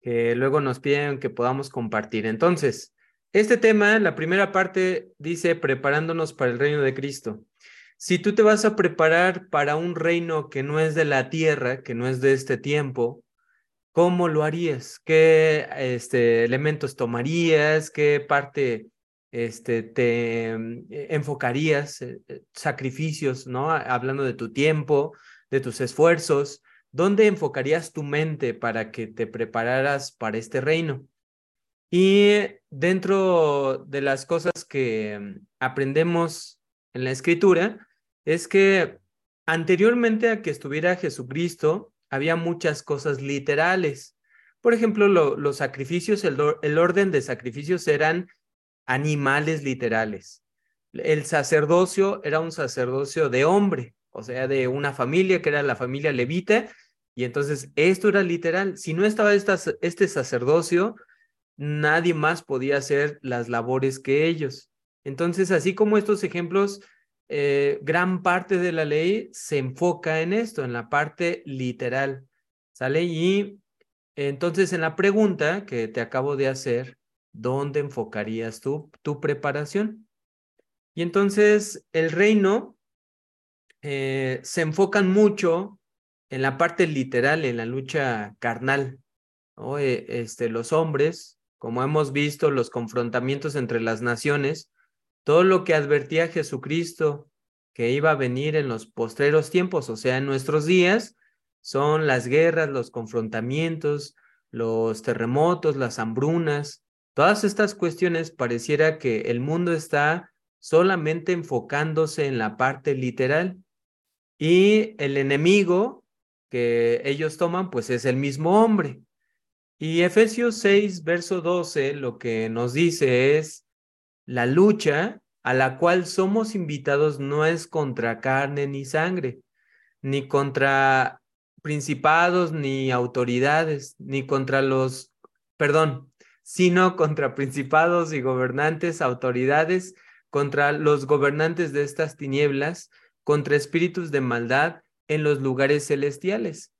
que luego nos piden que podamos compartir. Entonces, este tema, la primera parte dice preparándonos para el reino de Cristo. Si tú te vas a preparar para un reino que no es de la tierra, que no es de este tiempo, ¿cómo lo harías? ¿Qué este, elementos tomarías? ¿Qué parte este, te mm, enfocarías? Eh, eh, sacrificios, ¿no? Hablando de tu tiempo, de tus esfuerzos. ¿Dónde enfocarías tu mente para que te prepararas para este reino? Y dentro de las cosas que aprendemos en la escritura, es que anteriormente a que estuviera Jesucristo, había muchas cosas literales. Por ejemplo, los sacrificios, el, el orden de sacrificios eran animales literales. El sacerdocio era un sacerdocio de hombre, o sea, de una familia que era la familia levita, y entonces esto era literal. Si no estaba esta, este sacerdocio, nadie más podía hacer las labores que ellos. Entonces, así como estos ejemplos, eh, gran parte de la ley se enfoca en esto, en la parte literal. ¿Sale? Y entonces en la pregunta que te acabo de hacer, ¿dónde enfocarías tú tu preparación? Y entonces el reino eh, se enfocan mucho en la parte literal, en la lucha carnal. Eh, este, los hombres como hemos visto los confrontamientos entre las naciones, todo lo que advertía Jesucristo que iba a venir en los postreros tiempos, o sea, en nuestros días, son las guerras, los confrontamientos, los terremotos, las hambrunas, todas estas cuestiones pareciera que el mundo está solamente enfocándose en la parte literal y el enemigo que ellos toman pues es el mismo hombre. Y Efesios 6, verso 12, lo que nos dice es, la lucha a la cual somos invitados no es contra carne ni sangre, ni contra principados ni autoridades, ni contra los, perdón, sino contra principados y gobernantes, autoridades, contra los gobernantes de estas tinieblas, contra espíritus de maldad en los lugares celestiales.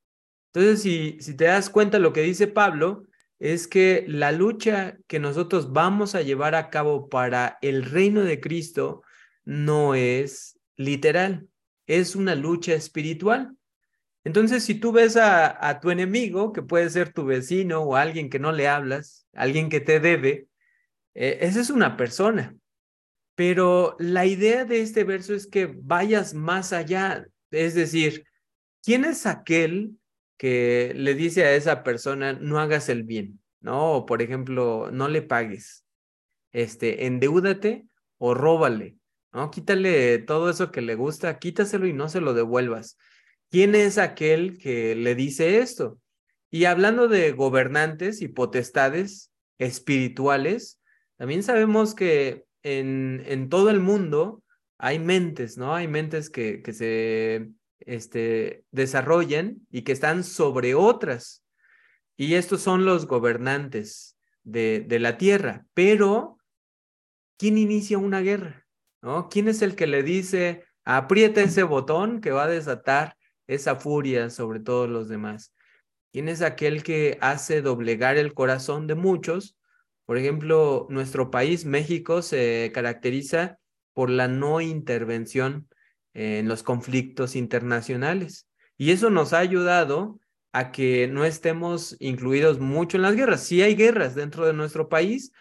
Entonces, si, si te das cuenta, lo que dice Pablo es que la lucha que nosotros vamos a llevar a cabo para el reino de Cristo no es literal, es una lucha espiritual. Entonces, si tú ves a, tu enemigo, que puede ser tu vecino o alguien que no le hablas, alguien que te debe, eh, esa es una persona. Pero la idea de este verso es que vayas más allá, es decir, ¿quién es aquel que le dice a esa persona, no hagas el bien, ¿no? O por ejemplo, no le pagues, este, endeúdate o róbale, ¿no? Quítale todo eso que le gusta, quítaselo y no se lo devuelvas. ¿Quién es aquel que le dice esto? Y hablando de gobernantes y potestades espirituales, también sabemos que en, en todo el mundo hay mentes, ¿no? Hay mentes que, que se este, desarrollan y que están sobre otras. Y estos son los gobernantes de, de la tierra. Pero, ¿quién inicia una guerra? ¿No? ¿Quién es el que le dice, aprieta ese botón que va a desatar esa furia sobre todos los demás? ¿Quién es aquel que hace doblegar el corazón de muchos? Por ejemplo, nuestro país, México, se caracteriza por la no intervención en los conflictos internacionales. Y eso nos ha ayudado a que no estemos incluidos mucho en las guerras. Sí hay guerras dentro de nuestro país,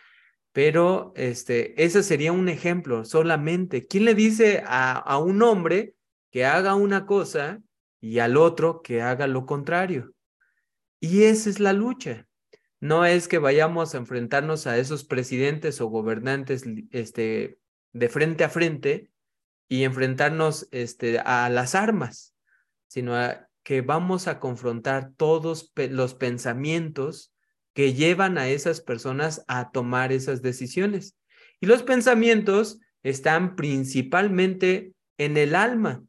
pero este, ese sería un ejemplo solamente. ¿Quién le dice a, a un hombre que haga una cosa y al otro que haga lo contrario? Y esa es la lucha. No es que vayamos a enfrentarnos a esos presidentes o gobernantes este, de frente a frente, y enfrentarnos este, a las armas, sino que vamos a confrontar todos los pensamientos que llevan a esas personas a tomar esas decisiones. Y los pensamientos están principalmente en el alma,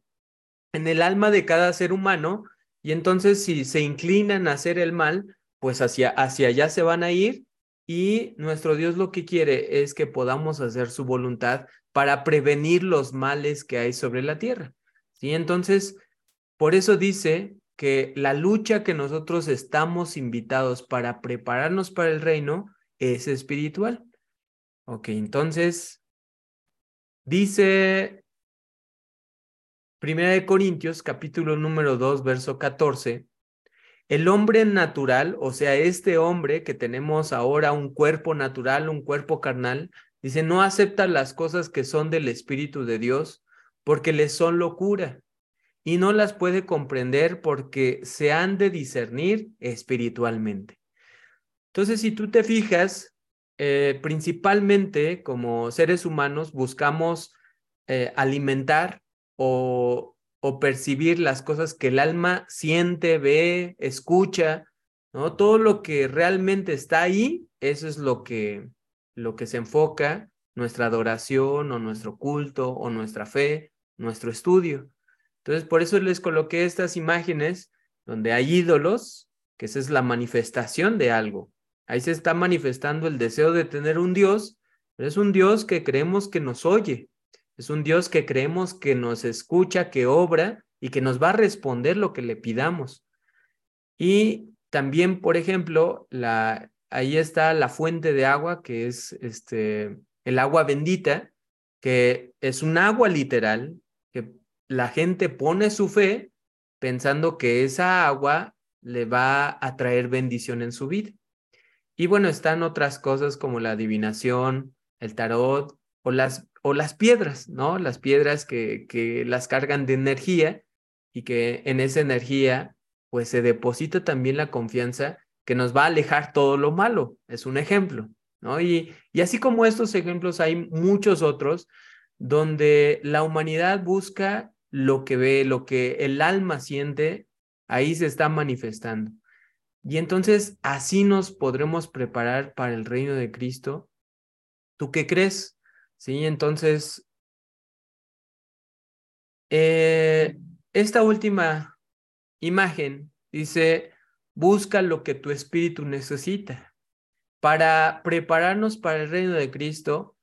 en el alma de cada ser humano, y entonces si se inclinan a hacer el mal, pues hacia, hacia allá se van a ir y nuestro Dios lo que quiere es que podamos hacer su voluntad para prevenir los males que hay sobre la tierra. ¿Sí? Entonces, por eso dice que la lucha que nosotros estamos invitados para prepararnos para el reino es espiritual. Ok, entonces dice Primera de Corintios, capítulo número 2, verso 14. El hombre natural, o sea, este hombre que tenemos ahora un cuerpo natural, un cuerpo carnal, dice, no acepta las cosas que son del Espíritu de Dios porque les son locura y no las puede comprender porque se han de discernir espiritualmente. Entonces, si tú te fijas, eh, principalmente como seres humanos buscamos eh, alimentar o, percibir las cosas que el alma siente, ve, escucha, ¿no? Todo lo que realmente está ahí, eso es lo que, lo que se enfoca nuestra adoración o nuestro culto o nuestra fe, nuestro estudio. Entonces, por eso les coloqué estas imágenes donde hay ídolos, que esa es la manifestación de algo. Ahí se está manifestando el deseo de tener un Dios, pero es un Dios que creemos que nos oye, es un Dios que creemos que nos escucha, que obra y que nos va a responder lo que le pidamos. Y también, por ejemplo, la, ahí está la fuente de agua, que es este, el agua bendita, que es un agua literal, que la gente pone su fe pensando que esa agua le va a traer bendición en su vida. Y bueno, están otras cosas como la adivinación, el tarot o las o las piedras, ¿no? Las piedras que, que las cargan de energía y que en esa energía pues se deposita también la confianza que nos va a alejar todo lo malo. Es un ejemplo, ¿no? Y, y así como estos ejemplos hay muchos otros donde la humanidad busca lo que ve, lo que el alma siente, ahí se está manifestando. Y entonces así nos podremos preparar para el reino de Cristo. ¿Tú qué crees? Sí, entonces, eh, esta última imagen dice, busca lo que tu espíritu necesita. Para prepararnos para el reino de Cristo,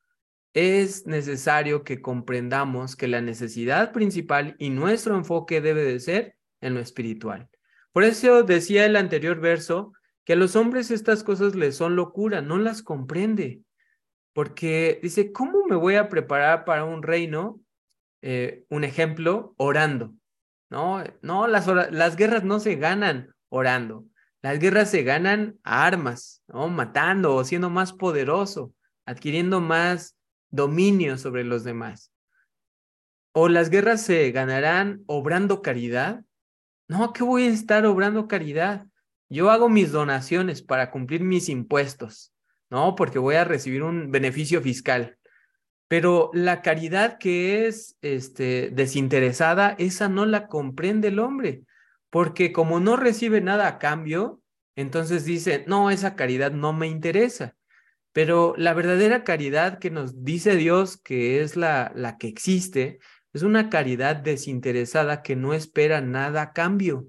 es necesario que comprendamos que la necesidad principal y nuestro enfoque debe de ser en lo espiritual. Por eso decía el anterior verso que a los hombres estas cosas les son locura, no las comprende porque dice, ¿cómo me voy a preparar para un reino? Eh, un ejemplo, orando. No, no las, guerras no se ganan orando. Las guerras se ganan a armas, ¿no? matando o siendo más poderoso, adquiriendo más dominio sobre los demás. O las guerras se ganarán obrando caridad. No, ¿qué voy a estar obrando caridad? Yo hago mis donaciones para cumplir mis impuestos. ¿No? Porque voy a recibir un beneficio fiscal. Pero la caridad que es este, desinteresada, esa no la comprende el hombre, porque como no recibe nada a cambio, entonces dice, no, esa caridad no me interesa. Pero la verdadera caridad que nos dice Dios que es la, la que existe, es una caridad desinteresada que no espera nada a cambio,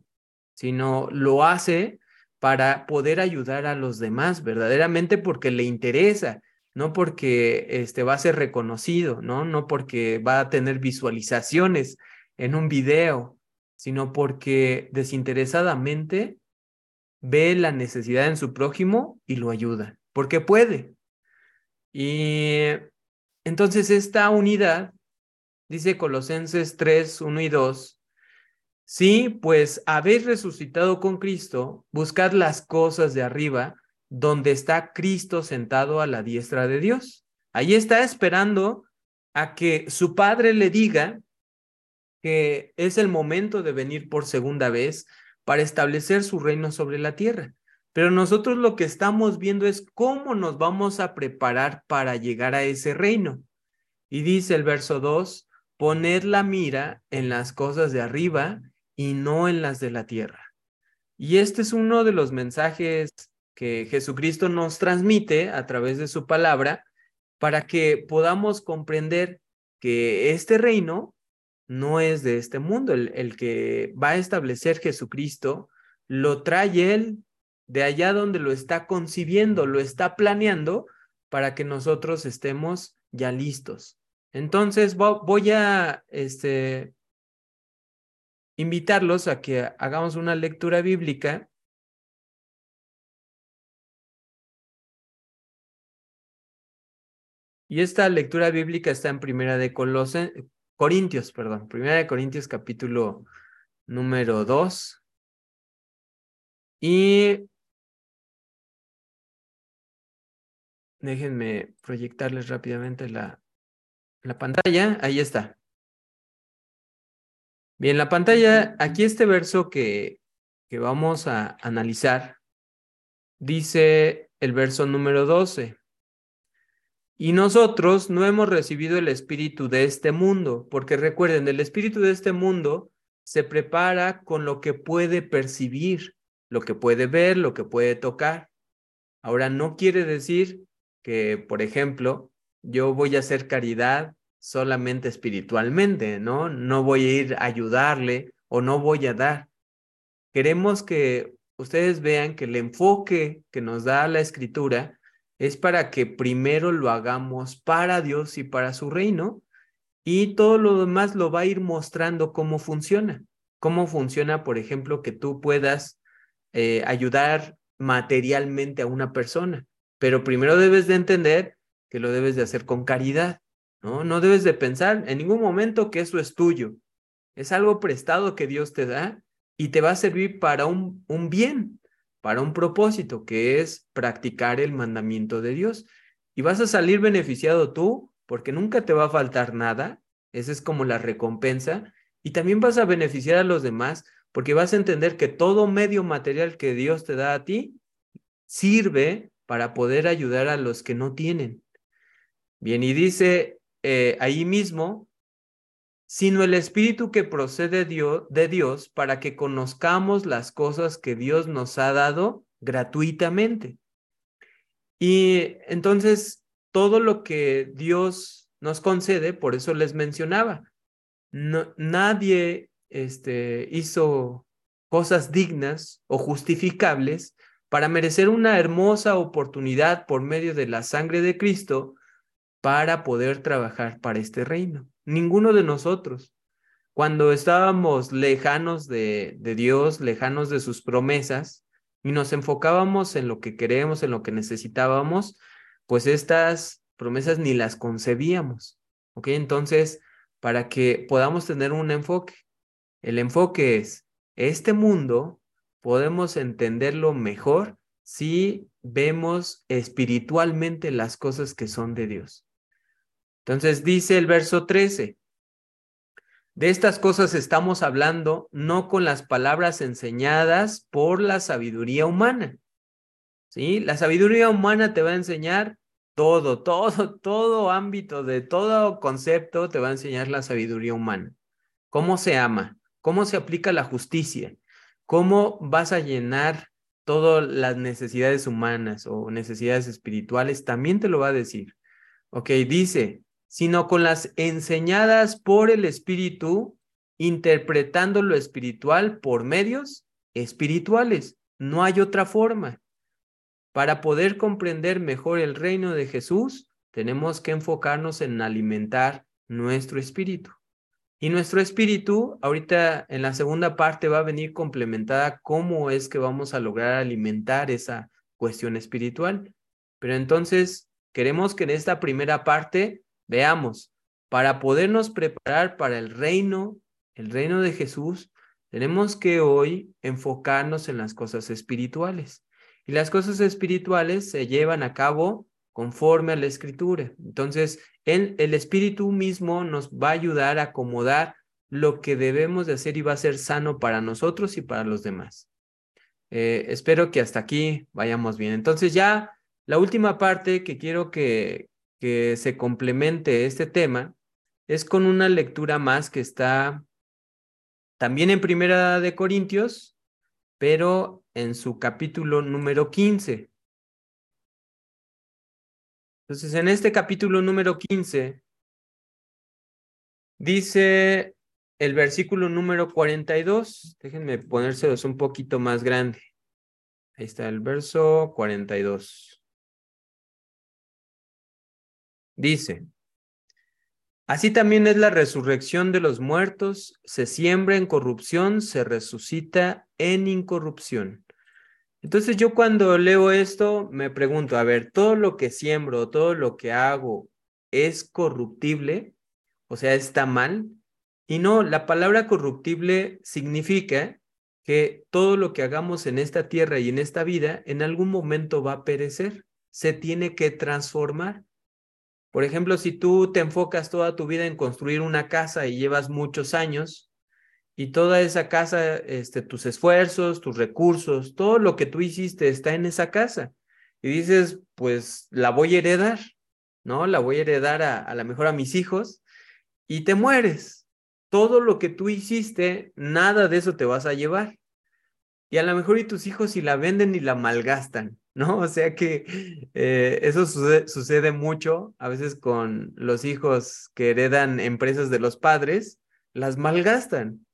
sino lo hace para poder ayudar a los demás verdaderamente porque le interesa, no porque este, va a ser reconocido, ¿no? No porque va a tener visualizaciones en un video, sino porque desinteresadamente ve la necesidad en su prójimo y lo ayuda, porque puede. Y entonces esta unidad, dice Colosenses 3, 1 y 2, Sí, pues habéis resucitado con Cristo, buscad las cosas de arriba, donde está Cristo sentado a la diestra de Dios. Ahí está esperando a que su Padre le diga que es el momento de venir por segunda vez para establecer su reino sobre la tierra. Pero nosotros lo que estamos viendo es cómo nos vamos a preparar para llegar a ese reino. Y dice el verso 2, poned la mira en las cosas de arriba y no en las de la tierra. Y este es uno de los mensajes que Jesucristo nos transmite a través de su palabra para que podamos comprender que este reino no es de este mundo. El, el, que va a establecer Jesucristo lo trae Él de allá donde lo está concibiendo, lo está planeando para que nosotros estemos ya listos. Entonces voy a este, invitarlos a que hagamos una lectura bíblica Y esta lectura bíblica está en Primera de Corintios, perdón, Primera de Corintios capítulo número 2. Y déjenme proyectarles rápidamente la, la pantalla. Ahí está. Bien, la pantalla, aquí este verso que, que vamos a analizar, dice el verso número 12. Y nosotros no hemos recibido el espíritu de este mundo, porque recuerden, el espíritu de este mundo se prepara con lo que puede percibir, lo que puede ver, lo que puede tocar. Ahora, no quiere decir que, por ejemplo, yo voy a hacer caridad solamente espiritualmente, ¿no? No voy a ir a ayudarle o no voy a dar. Queremos que ustedes vean que el enfoque que nos da la escritura es para que primero lo hagamos para Dios y para su reino y todo lo demás lo va a ir mostrando cómo funciona. Cómo funciona, por ejemplo, que tú puedas eh, ayudar materialmente a una persona, pero primero debes de entender que lo debes de hacer con caridad, ¿no? No debes de pensar en ningún momento que eso es tuyo. Es algo prestado que Dios te da y te va a servir para un, un bien, para un propósito, que es practicar el mandamiento de Dios. Y vas a salir beneficiado tú, porque nunca te va a faltar nada. Esa es como la recompensa. Y también vas a beneficiar a los demás, porque vas a entender que todo medio material que Dios te da a ti sirve para poder ayudar a los que no tienen. Bien, y dice eh, ahí mismo, sino el Espíritu que procede de Dios para que conozcamos las cosas que Dios nos ha dado gratuitamente. Y entonces, todo lo que Dios nos concede, por eso les mencionaba, nadie este, hizo cosas dignas o justificables para merecer una hermosa oportunidad por medio de la sangre de Cristo para poder trabajar para este reino ninguno de nosotros. Cuando estábamos lejanos de, Dios, lejanos de sus promesas, y nos enfocábamos en lo que queremos, en lo que necesitábamos, pues estas promesas ni las concebíamos. ¿Ok? Entonces, para que podamos tener un enfoque, el enfoque es, este mundo podemos entenderlo mejor si vemos espiritualmente las cosas que son de Dios. Entonces dice el verso 13, de estas cosas estamos hablando no con las palabras enseñadas por la sabiduría humana. ¿Sí? La sabiduría humana te va a enseñar todo, todo, todo ámbito de todo concepto te va a enseñar la sabiduría humana. Cómo se ama, cómo se aplica la justicia, cómo vas a llenar todas las necesidades humanas o necesidades espirituales, también te lo va a decir. Ok, dice, sino con las enseñadas por el Espíritu, interpretando lo espiritual por medios espirituales. No hay otra forma. Para poder comprender mejor el reino de Jesús, tenemos que enfocarnos en alimentar nuestro espíritu. Y nuestro espíritu, ahorita en la segunda parte va a venir complementada cómo es que vamos a lograr alimentar esa cuestión espiritual. Pero entonces, queremos que en esta primera parte Veamos, para podernos preparar para el reino, el reino de Jesús, tenemos que hoy enfocarnos en las cosas espirituales. Y las cosas espirituales se llevan a cabo conforme a la escritura. Entonces, el, el espíritu mismo nos va a ayudar a acomodar lo que debemos de hacer y va a ser sano para nosotros y para los demás. Eh, espero que hasta aquí vayamos bien. Entonces ya la última parte que quiero que, que se complemente este tema es con una lectura más que está también en Primera de Corintios, pero en su capítulo número 15. Entonces, en este capítulo número 15, dice el versículo número 42, déjenme ponérselos un poquito más grande. Ahí está el verso 42. Dice, Así también es la resurrección de los muertos, se siembra en corrupción, se resucita en incorrupción. Entonces yo cuando leo esto me pregunto, a ver, todo lo que siembro, todo lo que hago es corruptible, o sea, está mal. Y no, la palabra corruptible significa que todo lo que hagamos en esta tierra y en esta vida en algún momento va a perecer, se tiene que transformar. Por ejemplo, si tú te enfocas toda tu vida en construir una casa y llevas muchos años y toda esa casa, este, tus esfuerzos, tus recursos, todo lo que tú hiciste está en esa casa y dices, pues la voy a heredar, ¿no? La voy a heredar a, a lo mejor a mis hijos y te mueres. Todo lo que tú hiciste, nada de eso te vas a llevar. Y a lo mejor y tus hijos si la venden y la malgastan. ¿No? O sea que eh, eso sucede, mucho a veces con los hijos que heredan empresas de los padres, las malgastan,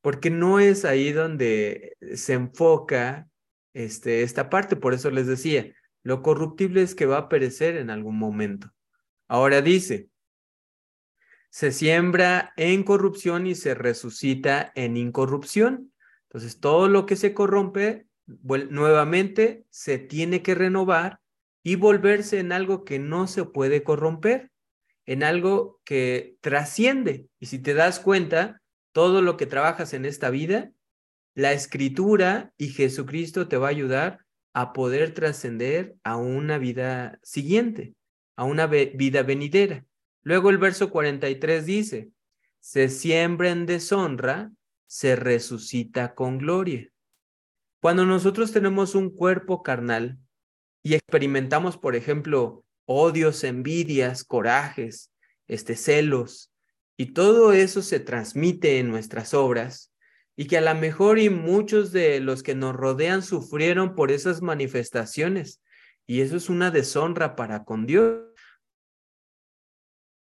porque no es ahí donde se enfoca este, esta parte. Por eso les decía, lo corruptible es que va a perecer en algún momento. Ahora dice, se siembra en corrupción y se resucita en incorrupción. Entonces, todo lo que se corrompe nuevamente se tiene que renovar y volverse en algo que no se puede corromper, en algo que trasciende. Y si te das cuenta, todo lo que trabajas en esta vida, la escritura y Jesucristo te va a ayudar a poder trascender a una vida siguiente, a una vida venidera. Luego el verso 43 dice, se siembra en deshonra, se resucita con gloria. Cuando nosotros tenemos un cuerpo carnal y experimentamos, por ejemplo, odios, envidias, corajes, este, celos, y todo eso se transmite en nuestras obras, y que a lo mejor y muchos de los que nos rodean sufrieron por esas manifestaciones, y eso es una deshonra para con Dios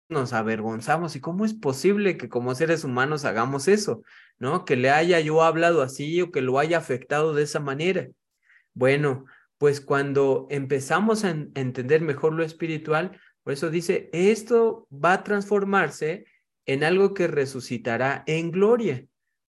nos avergonzamos. ¿Y cómo es posible que como seres humanos hagamos eso? ¿No? Que le haya yo hablado así o que lo haya afectado de esa manera. Bueno, pues cuando empezamos a entender mejor lo espiritual, por eso dice, esto va a transformarse en algo que resucitará en gloria,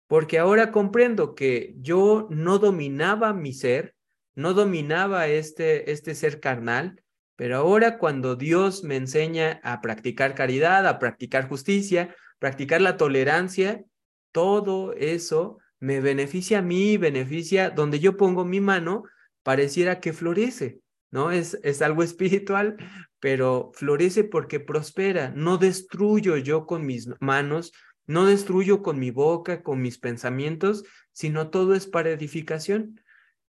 porque ahora comprendo que yo no dominaba mi ser, no dominaba este, este ser carnal, pero ahora cuando Dios me enseña a practicar caridad, a practicar justicia, practicar la tolerancia, todo eso me beneficia a mí, beneficia donde yo pongo mi mano, pareciera que florece, ¿no? Es, es algo espiritual, pero florece porque prospera. No destruyo yo con mis manos, no destruyo con mi boca, con mis pensamientos, sino todo es para edificación.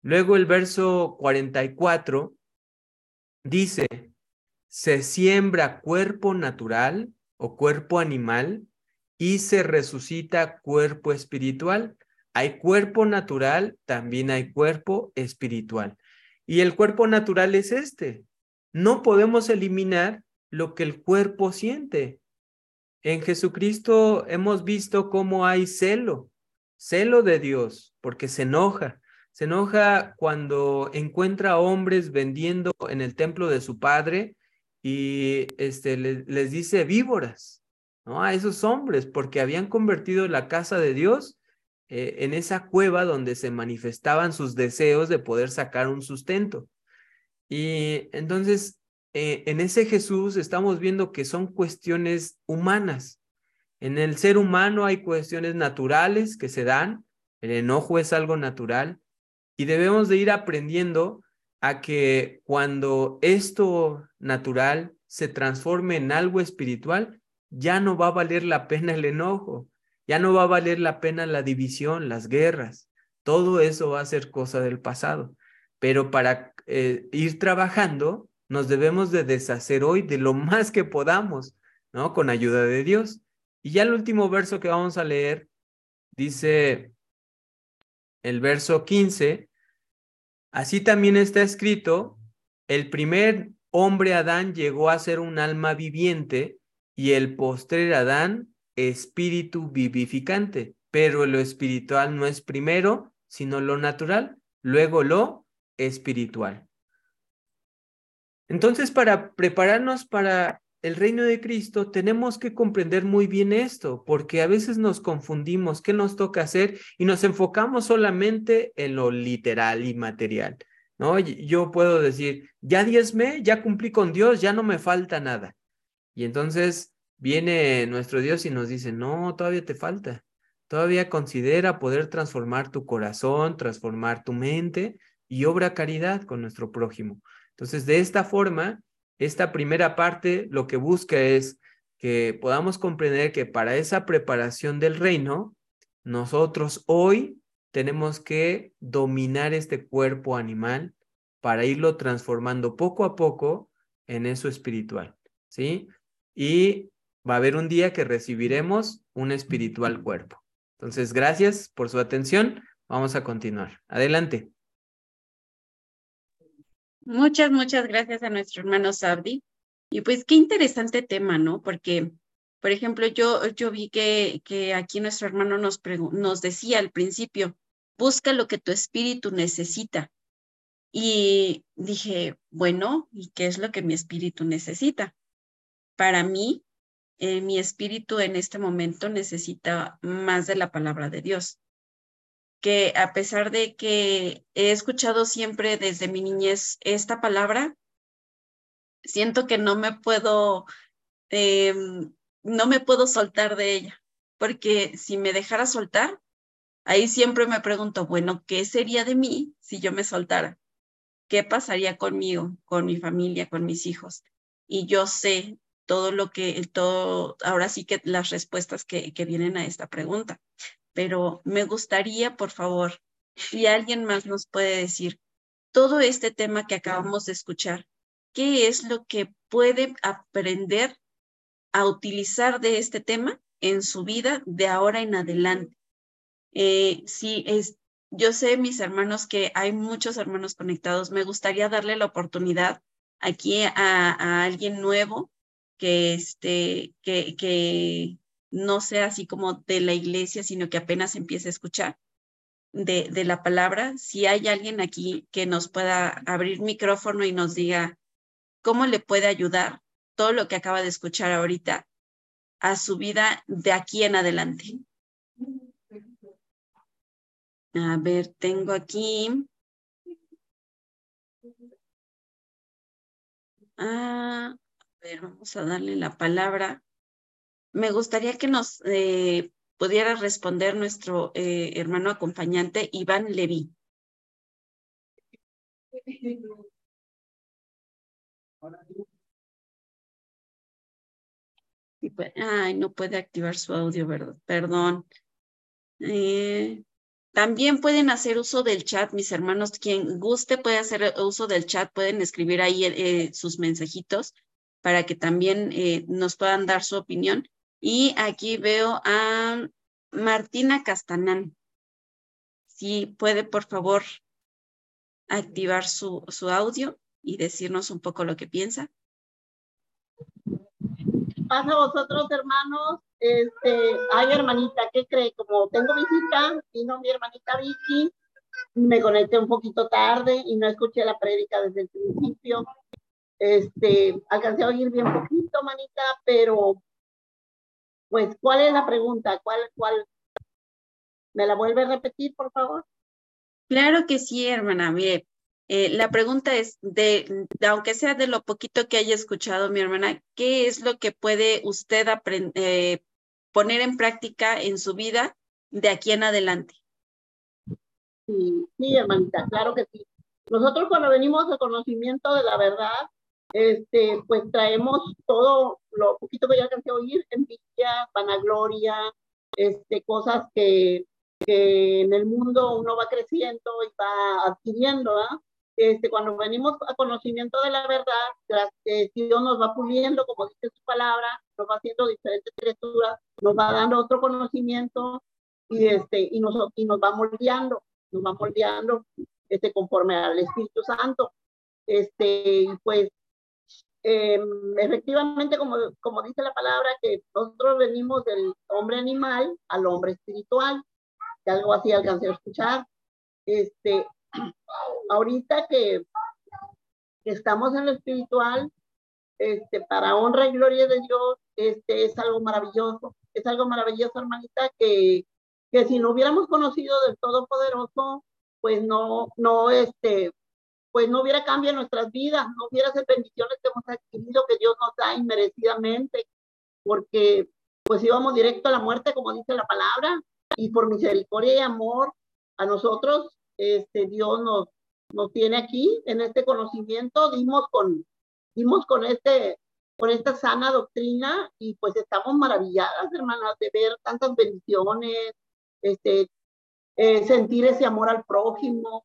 Luego el verso 44 dice, se siembra cuerpo natural o cuerpo animal y se resucita cuerpo espiritual. Hay cuerpo natural, también hay cuerpo espiritual. Y el cuerpo natural es este. No podemos eliminar lo que el cuerpo siente. En Jesucristo hemos visto cómo hay celo, celo de Dios, porque se enoja. Se enoja cuando encuentra hombres vendiendo en el templo de su padre y este, les, dice víboras, ¿no? A esos hombres, porque habían convertido la casa de Dios eh, en esa cueva donde se manifestaban sus deseos de poder sacar un sustento. Y entonces, eh, en ese Jesús estamos viendo que son cuestiones humanas. En el ser humano hay cuestiones naturales que se dan, el enojo es algo natural, y debemos de ir aprendiendo a que cuando esto natural se transforme en algo espiritual, ya no va a valer la pena el enojo, ya no va a valer la pena la división, las guerras. Todo eso va a ser cosa del pasado. Pero para eh, ir trabajando, nos debemos de deshacer hoy de lo más que podamos, ¿no? Con ayuda de Dios. Y ya el último verso que vamos a leer dice el verso 15, Así también está escrito, el primer hombre Adán llegó a ser un alma viviente y el postrer Adán espíritu vivificante, pero lo espiritual no es primero, sino lo natural, luego lo espiritual. Entonces, para prepararnos para el reino de Cristo, tenemos que comprender muy bien esto, porque a veces nos confundimos qué nos toca hacer y nos enfocamos solamente en lo literal y material. ¿no? Yo puedo decir, ya diezmé, ya cumplí con Dios, ya no me falta nada. Y entonces viene nuestro Dios y nos dice, no, todavía te falta. Todavía considera poder transformar tu corazón, transformar tu mente y obra caridad con nuestro prójimo. Entonces, de esta forma, esta primera parte lo que busca es que podamos comprender que para esa preparación del reino, nosotros hoy tenemos que dominar este cuerpo animal para irlo transformando poco a poco en eso espiritual, ¿sí? Y va a haber un día que recibiremos un espiritual cuerpo. Entonces, gracias por su atención. Vamos a continuar. Adelante. Muchas, muchas gracias a nuestro hermano Sabdi. Y pues qué interesante tema, ¿no? Porque, por ejemplo, yo, yo vi que, que aquí nuestro hermano nos, nos decía al principio, busca lo que tu espíritu necesita. Y dije, bueno, ¿y qué es lo que mi espíritu necesita? Para mí, eh, mi espíritu en este momento necesita más de la palabra de Dios que a pesar de que he escuchado siempre desde mi niñez esta palabra, siento que no me puedo, em, no me puedo soltar de ella, porque si me dejara soltar, ahí siempre me pregunto, bueno, ¿qué sería de mí si yo me soltara? ¿Qué pasaría conmigo, con mi familia, con mis hijos? Y yo sé todo lo que, todo, ahora sí que las respuestas que, que vienen a esta pregunta pero me gustaría, por favor, si alguien más nos puede decir todo este tema que acabamos de escuchar, ¿qué es lo que puede aprender a utilizar de este tema en su vida de ahora en adelante? Eh, si es, yo sé, mis hermanos, que hay muchos hermanos conectados. Me gustaría darle la oportunidad aquí a, a alguien nuevo que, este, que, que, no sea así como de la iglesia, sino que apenas empiece a escuchar de, de la palabra. Si hay alguien aquí que nos pueda abrir micrófono y nos diga cómo le puede ayudar todo lo que acaba de escuchar ahorita a su vida de aquí en adelante. A ver, tengo aquí. Ah, a ver, vamos a darle la palabra me gustaría que nos eh, pudiera responder nuestro eh, hermano acompañante, Iván Leví. Ay, no puede activar su audio, ¿verdad? Perdón. Eh, también pueden hacer uso del chat, mis hermanos. Quien guste puede hacer uso del chat, pueden escribir ahí sus mensajitos para que también nos puedan dar su opinión. Y aquí veo a Martina Castanán. Si puede, por favor, activar su, su audio y decirnos un poco lo que piensa. pasa a vosotros, hermanos? Este, ay, hermanita, ¿qué cree? Como tengo visita, vino mi hermanita Vicky, me conecté un poquito tarde y no escuché la prédica desde el principio. Este, alcancé a oír bien poquito, manita, pero pues, ¿cuál es la pregunta? ¿Cuál, cuál? ¿Me la vuelve a repetir, por favor? Claro que sí, hermana. Mire, eh, la pregunta es, de, aunque sea de lo poquito que haya escuchado mi hermana, ¿qué es lo que puede usted eh, poner en práctica en su vida de aquí en adelante? Sí, sí, hermanita, claro que sí. Nosotros cuando venimos al conocimiento de la verdad, este, pues traemos todo lo poquito que ya alcancé a oír, envidia, vanagloria, este, cosas que, que en el mundo uno va creciendo y va adquiriendo, Este, cuando venimos a conocimiento de la verdad, eh, Dios nos va puliendo, como dice su palabra, nos va haciendo diferentes lecturas, nos va dando otro conocimiento y, este, y, nos, y nos va moldeando, nos va moldeando este, conforme al Espíritu Santo. Este, y pues eh, efectivamente, como, como dice la palabra, que nosotros venimos del hombre animal al hombre espiritual, que algo así alcancé a escuchar. Este, ahorita que, que estamos en lo espiritual, este, para honra y gloria de Dios, este, es algo maravilloso. Es algo maravilloso, hermanita, que, que si no hubiéramos conocido del Todopoderoso, pues no, no, este, pues no hubiera cambio en nuestras vidas, no hubiera esas bendiciones que hemos adquirido que Dios nos da inmerecidamente, porque pues íbamos directo a la muerte, como dice la palabra, y por misericordia y amor a nosotros, este, Dios nos, nos tiene aquí en este conocimiento, dimos con, dimos con este, con esta sana doctrina y pues estamos maravilladas, hermanas, de ver tantas bendiciones, este, eh, sentir ese amor al prójimo,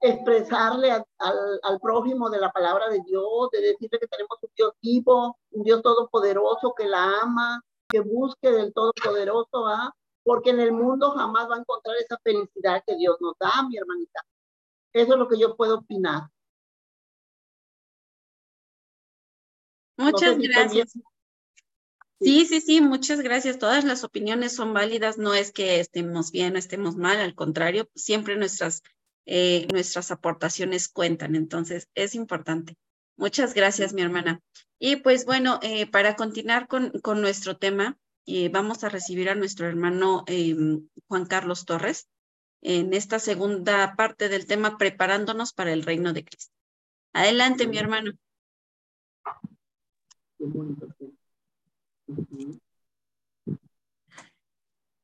expresarle al, al, prójimo de la palabra de Dios, de decirle que tenemos un Dios vivo, un Dios todopoderoso que la ama, que busque del todopoderoso, ¿ah? porque en el mundo jamás va a encontrar esa felicidad que Dios nos da, mi hermanita. Eso es lo que yo puedo opinar. Muchas gracias. Sí, sí, sí, muchas gracias. Todas las opiniones son válidas. No es que estemos bien o estemos mal, al contrario, siempre nuestras eh, nuestras aportaciones cuentan. Entonces, es importante. Muchas gracias, mi hermana. Y pues bueno, eh, para continuar con, con nuestro tema, eh, vamos a recibir a nuestro hermano em, Juan Carlos Torres en esta segunda parte del tema, preparándonos para el reino de Cristo. Adelante, mi hermano.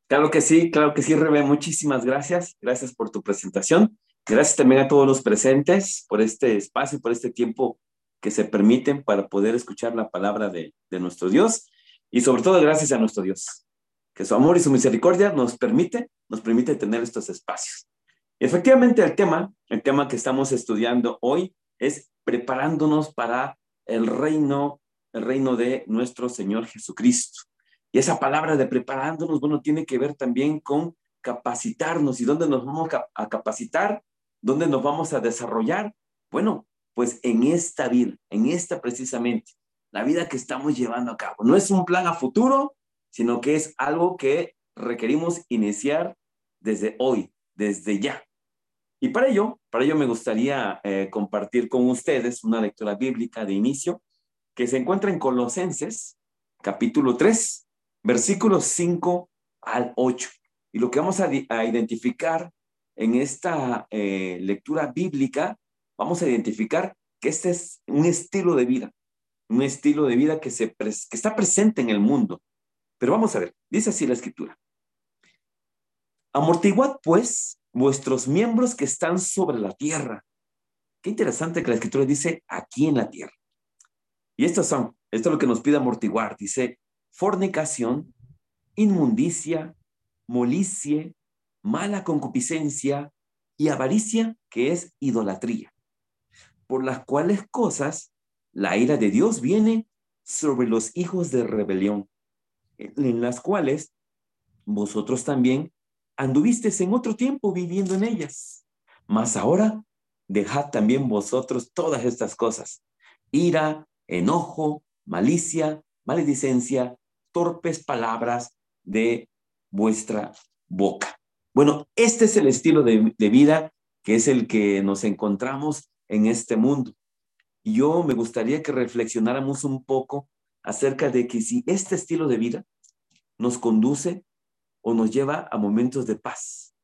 Claro que sí, claro que sí, Rebe. Muchísimas gracias. Gracias por tu presentación. Gracias también a todos los presentes por este espacio, por este tiempo que se permiten para poder escuchar la palabra de, nuestro Dios y sobre todo gracias a nuestro Dios, que su amor y su misericordia nos permite, nos permite tener estos espacios. efectivamente el tema, el tema que estamos estudiando hoy es preparándonos para el reino, el reino de nuestro Señor Jesucristo. Y esa palabra de preparándonos, bueno, tiene que ver también con capacitarnos y dónde nos vamos a capacitar ¿Dónde nos vamos a desarrollar? Bueno, pues en esta vida, en esta precisamente, la vida que estamos llevando a cabo. No es un plan a futuro, sino que es algo que requerimos iniciar desde hoy, desde ya. Y para ello, para ello me gustaría eh, compartir con ustedes una lectura bíblica de inicio que se encuentra en Colosenses, capítulo 3, versículos 5 al 8. Y lo que vamos a, a identificar en esta eh, lectura bíblica vamos a identificar que este es un estilo de vida, un estilo de vida que, se que está presente en el mundo. Pero vamos a ver, dice así la escritura. Amortiguad pues vuestros miembros que están sobre la tierra. Qué interesante que la escritura dice aquí en la tierra. Y estos son, esto es lo que nos pide amortiguar, dice fornicación, inmundicia, molicie, mala concupiscencia y avaricia, que es idolatría, por las cuales cosas la ira de Dios viene sobre los hijos de rebelión, en las cuales vosotros también anduvisteis en otro tiempo viviendo en ellas. Mas ahora dejad también vosotros todas estas cosas, ira, enojo, malicia, maledicencia, torpes palabras de vuestra boca. Bueno, este es el estilo de, vida que es el que nos encontramos en este mundo. Y yo me gustaría que reflexionáramos un poco acerca de que si este estilo de vida nos conduce o nos lleva a momentos de paz.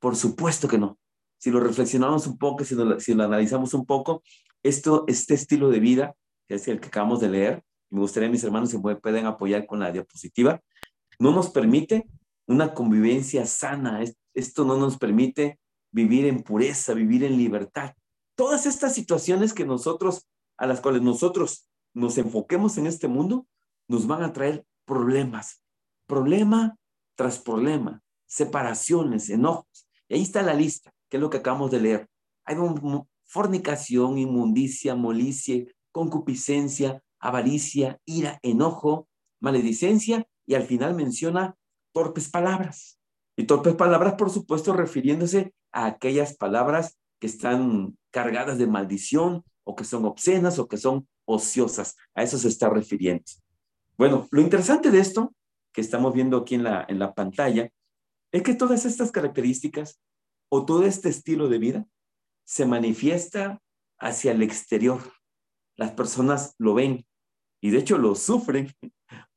Por supuesto que no. Si lo reflexionamos un poco, si lo, si lo analizamos un poco, esto, este estilo de vida, que es el que acabamos de leer, me gustaría mis hermanos se pueden apoyar con la diapositiva, no nos permite una convivencia sana. Esto no nos permite vivir en pureza, vivir en libertad. Todas estas situaciones que nosotros, a las cuales nosotros nos enfoquemos en este mundo, nos van a traer problemas, problema tras problema, separaciones, enojos. Y ahí está la lista, que es lo que acabamos de leer. Hay fornicación, inmundicia, molicie, concupiscencia, avaricia, ira, enojo, maledicencia y al final menciona torpes palabras. Y torpes palabras, por supuesto, refiriéndose a aquellas palabras que están cargadas de maldición o que son obscenas o que son ociosas. A eso se está refiriendo. Bueno, lo interesante de esto que estamos viendo aquí en la, en la pantalla es que todas estas características o todo este estilo de vida se manifiesta hacia el exterior. las personas lo ven y de hecho lo sufren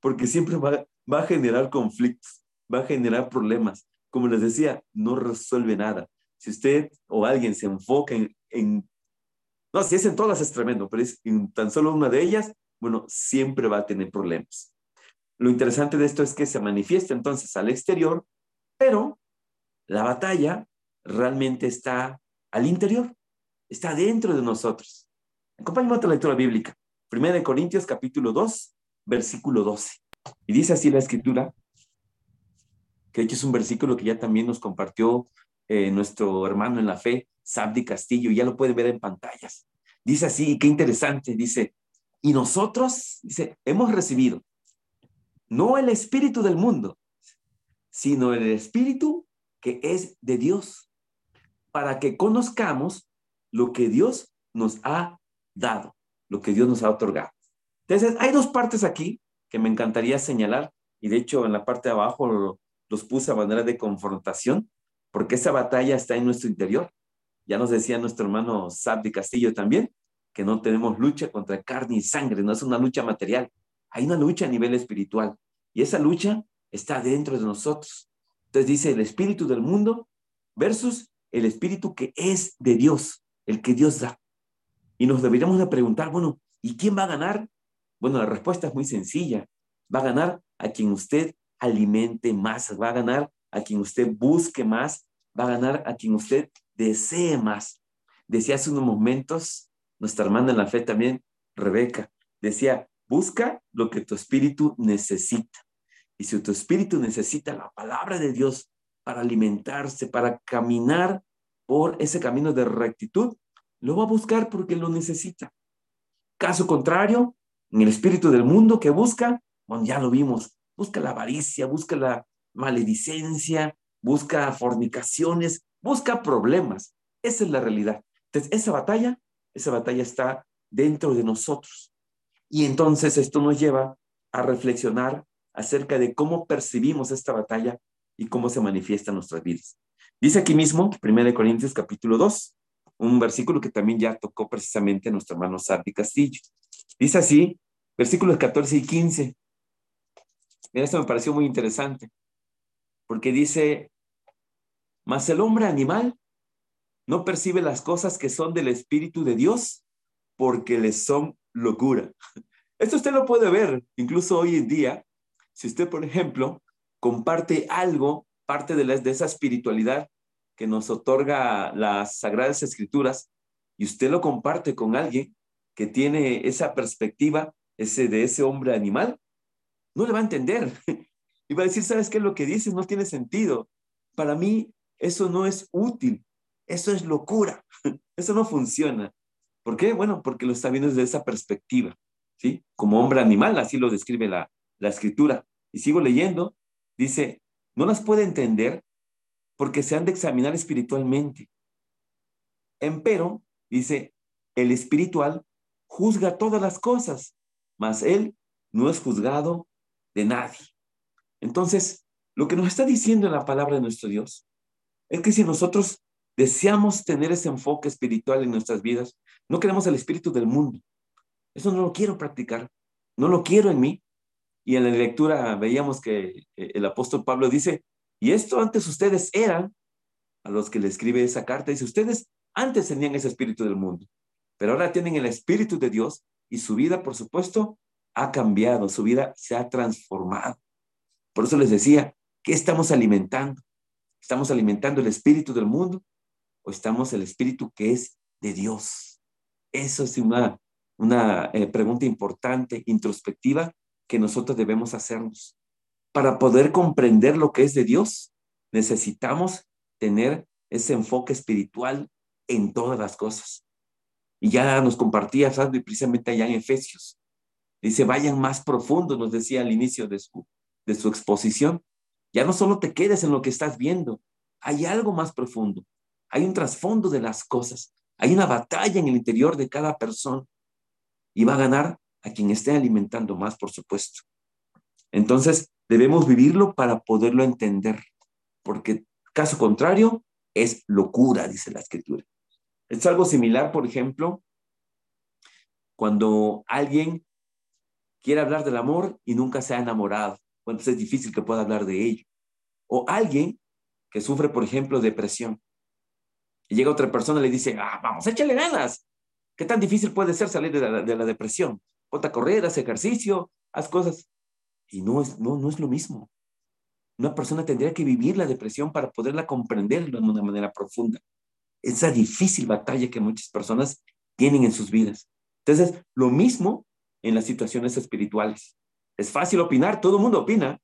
porque siempre va, va a generar conflictos, va a generar problemas. Como les decía, no resuelve nada. Si usted o alguien se enfoca en, en no, si es en todas es tremendo, pero es en tan solo una de ellas, bueno, siempre va a tener problemas. Lo interesante de esto es que se manifiesta entonces al exterior, pero la batalla realmente está al interior, está dentro de nosotros. Acompáñame a otra lectura bíblica. Primera de Corintios capítulo 2, versículo 12. Y dice así la escritura, que de hecho es un versículo que ya también nos compartió eh, nuestro hermano en la fe, Sabdi Castillo, ya lo pueden ver en pantallas. Dice así, qué interesante, dice, y nosotros, dice, hemos recibido no el espíritu del mundo, sino el espíritu que es de Dios, para que conozcamos lo que Dios nos ha dado, lo que Dios nos ha otorgado. Entonces, hay dos partes aquí que me encantaría señalar, y de hecho en la parte de abajo los puse a manera de confrontación, porque esa batalla está en nuestro interior. Ya nos decía nuestro hermano Sabdi Castillo también, que no tenemos lucha contra carne y sangre, no es una lucha material, hay una lucha a nivel espiritual y esa lucha está dentro de nosotros. Entonces dice el espíritu del mundo versus el espíritu que es de Dios, el que Dios da. Y nos deberíamos de preguntar, bueno, ¿y quién va a ganar? Bueno, la respuesta es muy sencilla. Va a ganar a quien usted alimente más, va a ganar a quien usted busque más, va a ganar a quien usted desee más. Decía hace unos momentos nuestra hermana en la fe también, Rebeca, decía, busca lo que tu espíritu necesita. Y si tu espíritu necesita la palabra de Dios para alimentarse, para caminar por ese camino de rectitud, lo va a buscar porque lo necesita. Caso contrario, en el espíritu del mundo que busca, bueno, ya lo vimos, busca la avaricia, busca la maledicencia, busca fornicaciones, busca problemas. Esa es la realidad. Entonces, esa batalla, esa batalla está dentro de nosotros. Y entonces esto nos lleva a reflexionar acerca de cómo percibimos esta batalla y cómo se manifiesta en nuestras vidas. Dice aquí mismo, 1 Corintios capítulo 2, un versículo que también ya tocó precisamente nuestro hermano Sardi Castillo. Dice así, versículos 14 y 15. Mira, esto me pareció muy interesante, porque dice, mas el hombre animal no percibe las cosas que son del Espíritu de Dios porque les son locura. Esto usted lo puede ver, incluso hoy en día, si usted, por ejemplo, comparte algo, parte de, de esa espiritualidad que nos otorga las Sagradas Escrituras, y usted lo comparte con alguien que tiene esa perspectiva ese, de ese hombre animal, no le va a entender. Y va a decir, ¿sabes qué? Lo que dices no tiene sentido. Para mí, eso no es útil. Eso es locura. Eso no funciona. ¿Por qué? Bueno, porque lo está viendo desde esa perspectiva, ¿sí? Como hombre animal, así lo describe la, la escritura. Y sigo leyendo, dice, no las puede entender porque se han de examinar espiritualmente. Empero, dice, el espiritual juzga todas las cosas, mas él no es juzgado de nadie. Entonces, lo que nos está diciendo en la palabra de nuestro Dios es que si nosotros deseamos tener ese enfoque espiritual en nuestras vidas, no queremos el espíritu del mundo. Eso no lo quiero practicar, no lo quiero en mí. Y en la lectura veíamos que eh, el apóstol Pablo dice, y esto antes ustedes eran, a los que le escribe esa carta, dice, ustedes antes tenían ese espíritu del mundo, pero ahora tienen el espíritu de Dios y su vida, por supuesto, ha cambiado, su vida se ha transformado. Por eso les decía, ¿qué estamos alimentando? ¿Estamos alimentando el espíritu del mundo o estamos el espíritu que es de Dios? Eso es una, una eh, pregunta importante, introspectiva, que nosotros debemos hacernos. Para poder comprender lo que es de Dios, necesitamos tener ese enfoque espiritual en todas las cosas. Y ya nos compartía Sandy precisamente allá en Efesios. Dice, vayan más profundo, nos decía al inicio de su, de su exposición. Ya no solo te quedes en lo que estás viendo, hay algo más profundo, hay un trasfondo de las cosas, hay una batalla en el interior de cada persona y va a ganar a quien esté alimentando más, por supuesto. Entonces, debemos vivirlo para poderlo entender, porque caso contrario es locura, dice la escritura. Es algo similar, por ejemplo, Cuando alguien quiere hablar del amor y nunca se ha enamorado, bueno, es difícil que pueda hablar de ello. O alguien que sufre, por ejemplo, depresión. Y llega otra persona y le dice, ah, vamos, échale ganas. ¿Qué tan difícil puede ser salir de la, de la depresión? Ponte a correr, haz ejercicio, haz cosas. Y no es, no, no es lo mismo. Una persona tendría que vivir la depresión para poderla comprender de una manera profunda. Esa difícil batalla que muchas personas tienen en sus vidas. Entonces, lo mismo en las situaciones espirituales. Es fácil opinar, todo el mundo opina,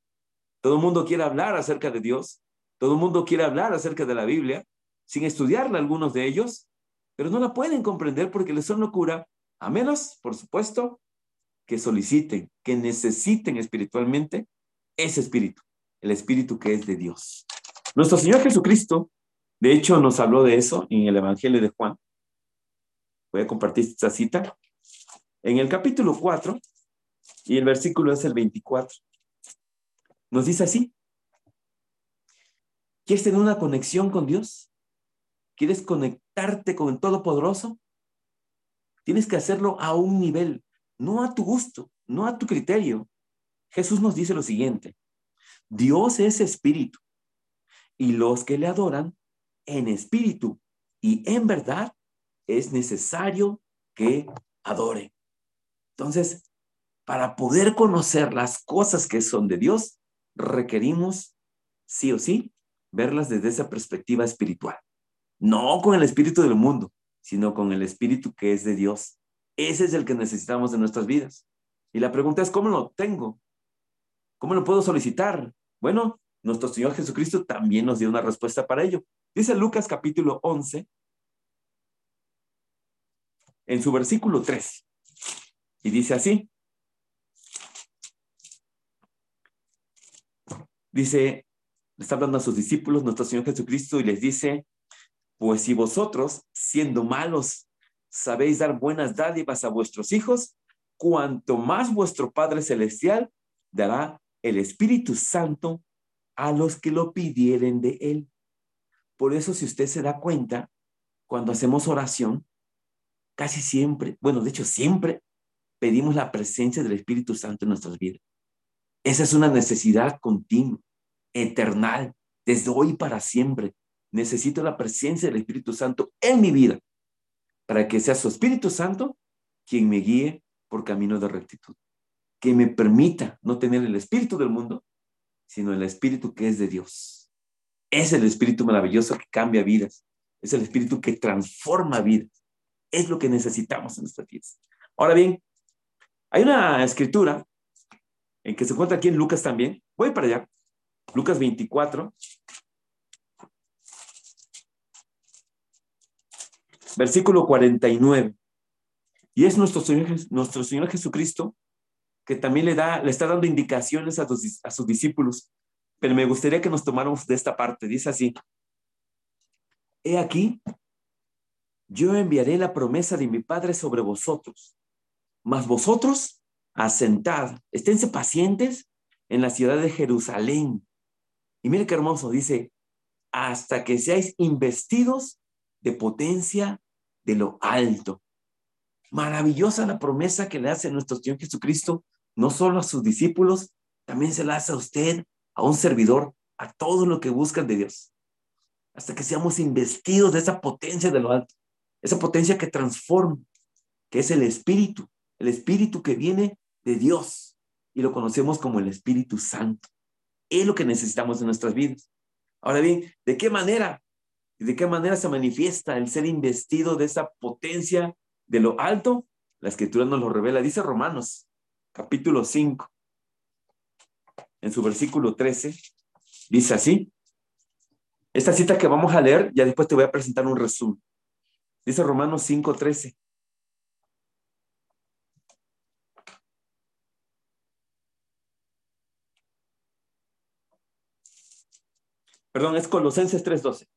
todo el mundo quiere hablar acerca de Dios, todo el mundo quiere hablar acerca de la Biblia, sin estudiarla algunos de ellos, pero no la pueden comprender porque les son locura, a menos, por supuesto, que soliciten, que necesiten espiritualmente ese espíritu, el espíritu que es de Dios. Nuestro Señor Jesucristo, de hecho, nos habló de eso en el Evangelio de Juan. Voy a compartir esta cita. En el capítulo 4, y el versículo es el 24, nos dice así. ¿Quieres tener una conexión con Dios? ¿Quieres conectarte con el Todopoderoso? Tienes que hacerlo a un nivel, no a tu gusto, no a tu criterio. Jesús nos dice lo siguiente, Dios es espíritu y los que le adoran en espíritu y en verdad es necesario que adore. Entonces, para poder conocer las cosas que son de Dios, requerimos, sí o sí, verlas desde esa perspectiva espiritual. No con el espíritu del mundo, sino con el espíritu que es de Dios. Ese es el que necesitamos en nuestras vidas. Y la pregunta es, ¿cómo lo tengo? ¿Cómo lo puedo solicitar? Bueno, nuestro Señor Jesucristo también nos dio una respuesta para ello. Dice Lucas capítulo 11, en su versículo 3, y dice así, dice, está hablando a sus discípulos, nuestro Señor Jesucristo, y les dice, pues si vosotros, siendo malos, sabéis dar buenas dádivas a vuestros hijos, cuanto más vuestro Padre Celestial dará el Espíritu Santo a los que lo pidieren de Él. Por eso, si usted se da cuenta, cuando hacemos oración, casi siempre, bueno, de hecho siempre, pedimos la presencia del Espíritu Santo en nuestras vidas. Esa es una necesidad continua, eternal, desde hoy para siempre. Necesito la presencia del Espíritu Santo en mi vida para que sea su Espíritu Santo quien me guíe por camino de rectitud. Que me permita no tener el espíritu del mundo, sino el espíritu que es de Dios. Es el espíritu maravilloso que cambia vidas. Es el espíritu que transforma vidas. Es lo que necesitamos en nuestras vidas. Ahora bien, hay una escritura en que se encuentra aquí en Lucas también. Voy para allá. Lucas 24. Versículo 49. Y es nuestro Señor, nuestro Señor Jesucristo que también le, da, le está dando indicaciones a, a sus discípulos. Pero me gustaría que nos tomáramos de esta parte. Dice así. He aquí, yo enviaré la promesa de mi Padre sobre vosotros, mas vosotros asentad, esténse pacientes en la ciudad de Jerusalén. Y mire qué hermoso, dice, hasta que seáis investidos de potencia de lo alto. Maravillosa la promesa que le hace nuestro Señor Jesucristo, no solo a sus discípulos, también se la hace a usted, a un servidor, a todos los que buscan de Dios. Hasta que seamos investidos de esa potencia de lo alto, esa potencia que transforma, que es el Espíritu, el Espíritu que viene de Dios y lo conocemos como el Espíritu Santo. Es lo que necesitamos en nuestras vidas. Ahora bien, ¿de qué manera? ¿De qué manera se manifiesta el ser investido de esa potencia de lo alto? La escritura nos lo revela. Dice Romanos, capítulo 5, en su versículo 13, dice así. Esta cita que vamos a leer, ya después te voy a presentar un resumen. Dice Romanos 5, Perdón, es Colosenses 3.12.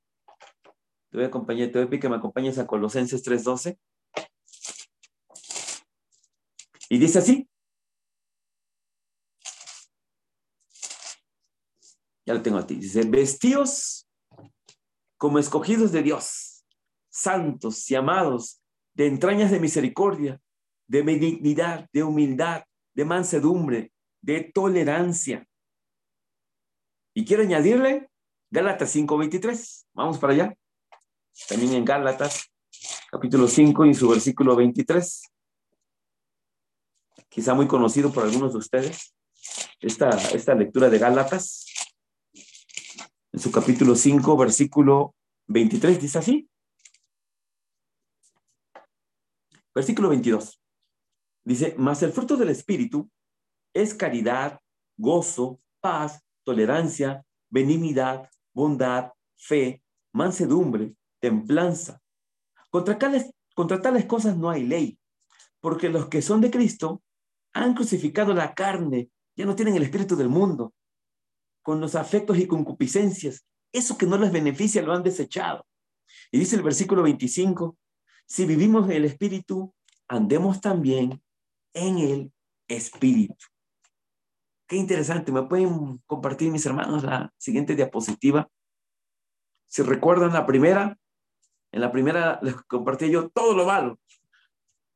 Te voy a acompañar, te voy a pedir que me acompañes a Colosenses 3.12. Y dice así. Ya lo tengo a ti. Dice, vestíos como escogidos de Dios, santos y amados, de entrañas de misericordia, de benignidad, de humildad, de mansedumbre, de tolerancia. Y quiero añadirle Gálatas 5:23. Vamos para allá. También en Gálatas, capítulo 5 y su versículo 23. Quizá muy conocido por algunos de ustedes. Esta, esta lectura de Gálatas, en su capítulo 5, versículo 23, dice así. Versículo 22. Dice, mas el fruto del Espíritu es caridad, gozo, paz, tolerancia, benignidad, bondad, fe, mansedumbre, templanza. Contra tales, contra tales cosas no hay ley, porque los que son de Cristo han crucificado la carne, ya no tienen el espíritu del mundo, con los afectos y concupiscencias. Eso que no les beneficia lo han desechado. Y dice el versículo 25, si vivimos en el espíritu, andemos también en el espíritu. Qué interesante. ¿Me pueden compartir, mis hermanos, la siguiente diapositiva? Si recuerdan la primera, en la primera les compartí yo todo lo malo.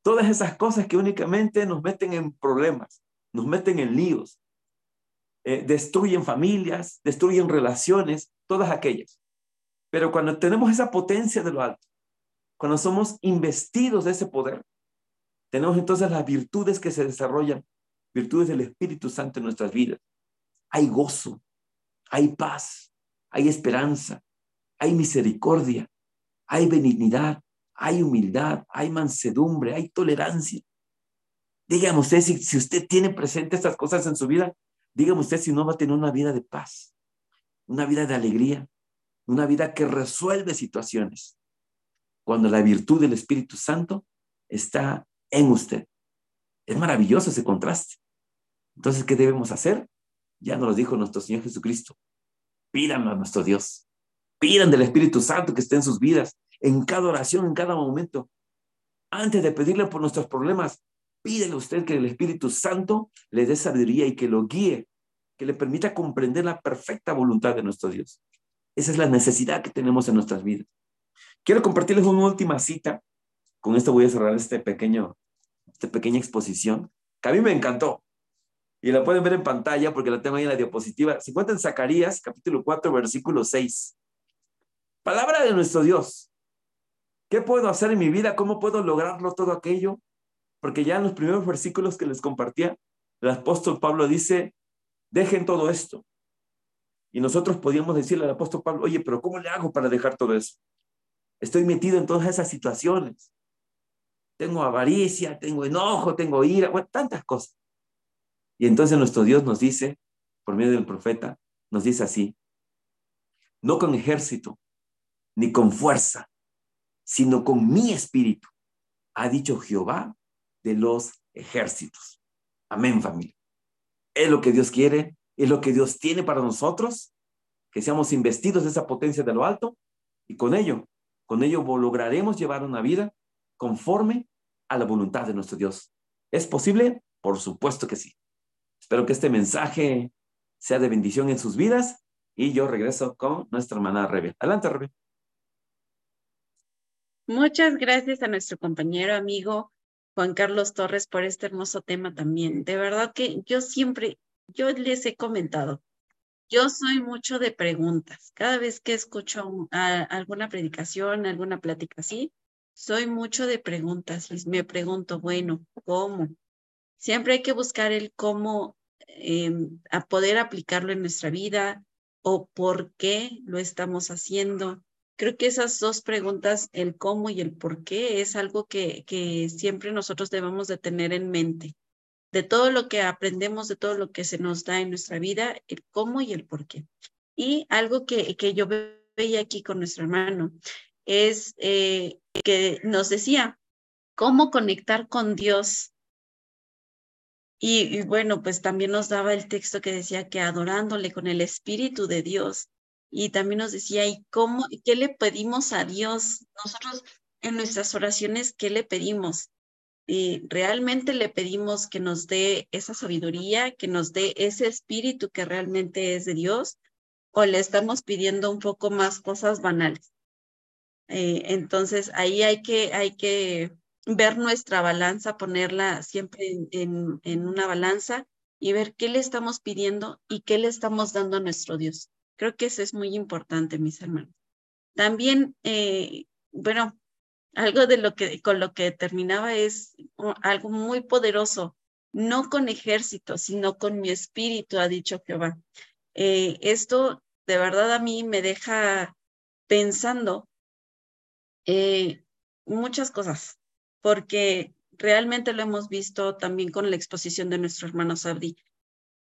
Todas esas cosas que únicamente nos meten en problemas, nos meten en líos, eh, destruyen familias, destruyen relaciones, todas aquellas. Pero cuando tenemos esa potencia de lo alto, cuando somos investidos de ese poder, tenemos entonces las virtudes que se desarrollan, virtudes del Espíritu Santo en nuestras vidas. Hay gozo, hay paz, hay esperanza, hay misericordia, hay benignidad, hay humildad, hay mansedumbre, hay tolerancia. Dígame usted si, usted tiene presente estas cosas en su vida, dígame usted si no va a tener una vida de paz, una vida de alegría, una vida que resuelve situaciones. Cuando la virtud del Espíritu Santo está en usted. Es maravilloso ese contraste. Entonces, ¿qué debemos hacer? Ya nos lo dijo nuestro Señor Jesucristo. Pidan a nuestro Dios. Pidan del Espíritu Santo que esté en sus vidas, en cada oración, en cada momento. Antes de pedirle por nuestros problemas, pídele a usted que el Espíritu Santo le dé sabiduría y que lo guíe, que le permita comprender la perfecta voluntad de nuestro Dios. Esa es la necesidad que tenemos en nuestras vidas. Quiero compartirles una última cita. Con esto voy a cerrar este pequeño, esta pequeña exposición, que a mí me encantó y la pueden ver en pantalla porque la tengo ahí en la diapositiva. Se encuentra en Zacarías, capítulo 4, versículo 6. Palabra de nuestro Dios. ¿Qué puedo hacer en mi vida? ¿Cómo puedo lograrlo todo aquello? Porque ya en los primeros versículos que les compartía, el apóstol Pablo dice, dejen todo esto. Y nosotros podíamos decirle al apóstol Pablo, oye, pero ¿cómo le hago para dejar todo eso? Estoy metido en todas esas situaciones. Tengo avaricia, tengo enojo, tengo ira, tantas cosas. Y entonces nuestro Dios nos dice, por medio del profeta, nos dice así, no con ejército, ni con fuerza, sino con mi espíritu, ha dicho Jehová de los ejércitos. Amén, familia. Es lo que Dios quiere, es lo que Dios tiene para nosotros, que seamos investidos de esa potencia de lo alto y con ello, con ello lograremos llevar una vida conforme a la voluntad de nuestro Dios. ¿Es posible? Por supuesto que sí. Espero que este mensaje sea de bendición en sus vidas y yo regreso con nuestra hermana Rebe. Adelante, Rebe. Muchas gracias a nuestro compañero amigo Juan Carlos Torres por este hermoso tema también. De verdad que yo siempre, yo les he comentado, yo soy mucho de preguntas. Cada vez que escucho alguna predicación, alguna plática así, soy mucho de preguntas y me pregunto, bueno, ¿cómo? Siempre hay que buscar el cómo em, a poder aplicarlo en nuestra vida o por qué lo estamos haciendo. Creo que esas dos preguntas, el cómo y el por qué, es algo que, que siempre nosotros debemos de tener en mente. De todo lo que aprendemos, de todo lo que se nos da en nuestra vida, el cómo y el por qué. Y algo que, que yo veía aquí con nuestro hermano es eh, que nos decía cómo conectar con Dios y, bueno, pues también nos daba el texto que decía que adorándole con el Espíritu de Dios. Y también nos decía, ¿y cómo, qué le pedimos a Dios? Nosotros en nuestras oraciones, ¿qué le pedimos? Y realmente le pedimos que nos dé esa sabiduría, que nos dé ese espíritu que realmente es de Dios, o le estamos pidiendo un poco más cosas banales. Eh, entonces ahí hay que, hay que ver nuestra balanza, ponerla siempre en, una balanza y ver qué le estamos pidiendo y qué le estamos dando a nuestro Dios. Creo que eso es muy importante, mis hermanos. También, eh, bueno, algo de lo que con lo que terminaba es algo muy poderoso, no con ejército, sino con mi espíritu, ha dicho Jehová. Eh, esto de verdad a mí me deja pensando eh, muchas cosas, porque realmente lo hemos visto también con la exposición de nuestro hermano Sabdi.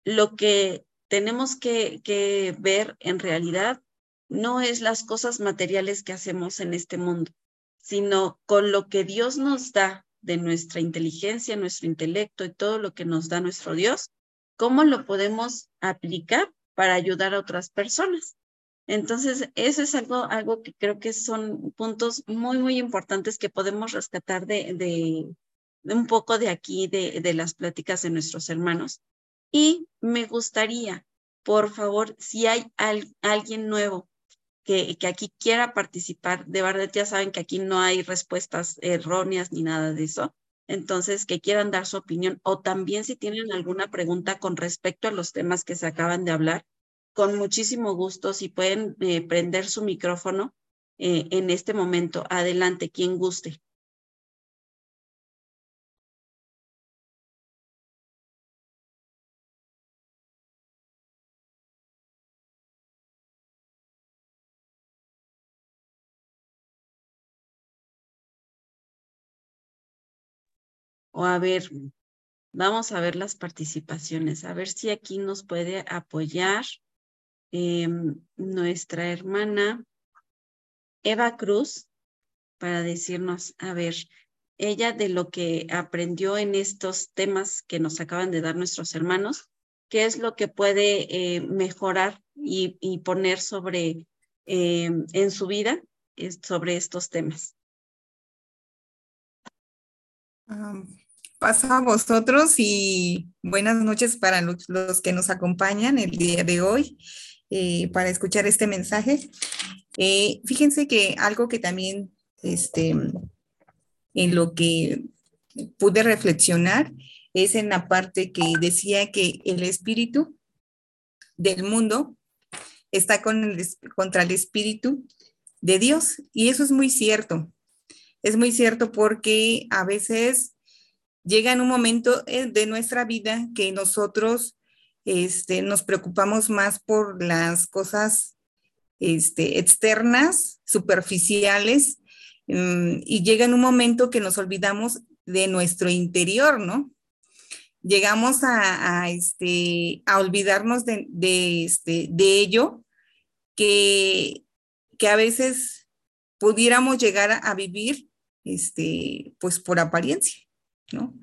Lo que tenemos que, que ver en realidad no es las cosas materiales que hacemos en este mundo, sino con lo que Dios nos da de nuestra inteligencia, nuestro intelecto y todo lo que nos da nuestro Dios, cómo lo podemos aplicar para ayudar a otras personas. Entonces, eso es algo, algo que creo que son puntos muy, muy importantes que podemos rescatar de, un poco de aquí, de, de las pláticas de nuestros hermanos. Y me gustaría, por favor, si hay alguien nuevo que, que, aquí quiera participar, de verdad ya saben que aquí no hay respuestas erróneas ni nada de eso. Entonces, que quieran dar su opinión o también si tienen alguna pregunta con respecto a los temas que se acaban de hablar, con muchísimo gusto, si pueden eh, prender su micrófono eh, en este momento. Adelante, quien guste. O a ver, vamos a ver las participaciones, a ver si aquí nos puede apoyar. Em, nuestra hermana Eva Cruz para decirnos, a ver, ella de lo que aprendió en estos temas que nos acaban de dar nuestros hermanos, qué es lo que puede eh, mejorar y, poner sobre em, en su vida sobre estos temas. paso a vosotros y buenas noches para los, que nos acompañan el día de hoy. Eh, para escuchar este mensaje. Eh, fíjense que algo que también, este, en lo que pude reflexionar es en la parte que decía que el espíritu del mundo está con contra el espíritu de Dios. Y eso es muy cierto. Es muy cierto porque a veces llega en un momento eh, de nuestra vida que nosotros este, nos preocupamos más por las cosas este, externas, superficiales, mm, y llega en un momento que nos olvidamos de nuestro interior, ¿no? Llegamos a, este, olvidarnos de, ello, que, a veces pudiéramos llegar a, vivir pues por apariencia, ¿no?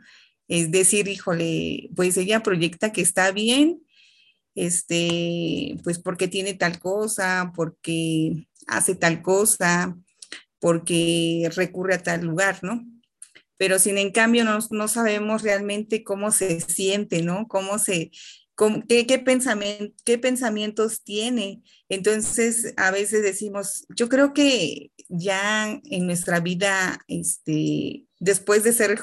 Es decir, híjole, pues ella proyecta que está bien, este, pues porque tiene tal cosa, porque hace tal cosa, porque recurre a tal lugar, ¿no? Pero sin en cambio no, no sabemos realmente cómo se siente, ¿no? Cómo se, qué, qué, pensamiento, qué pensamientos tiene. Entonces, a veces decimos, yo creo que ya en nuestra vida, este, después de ser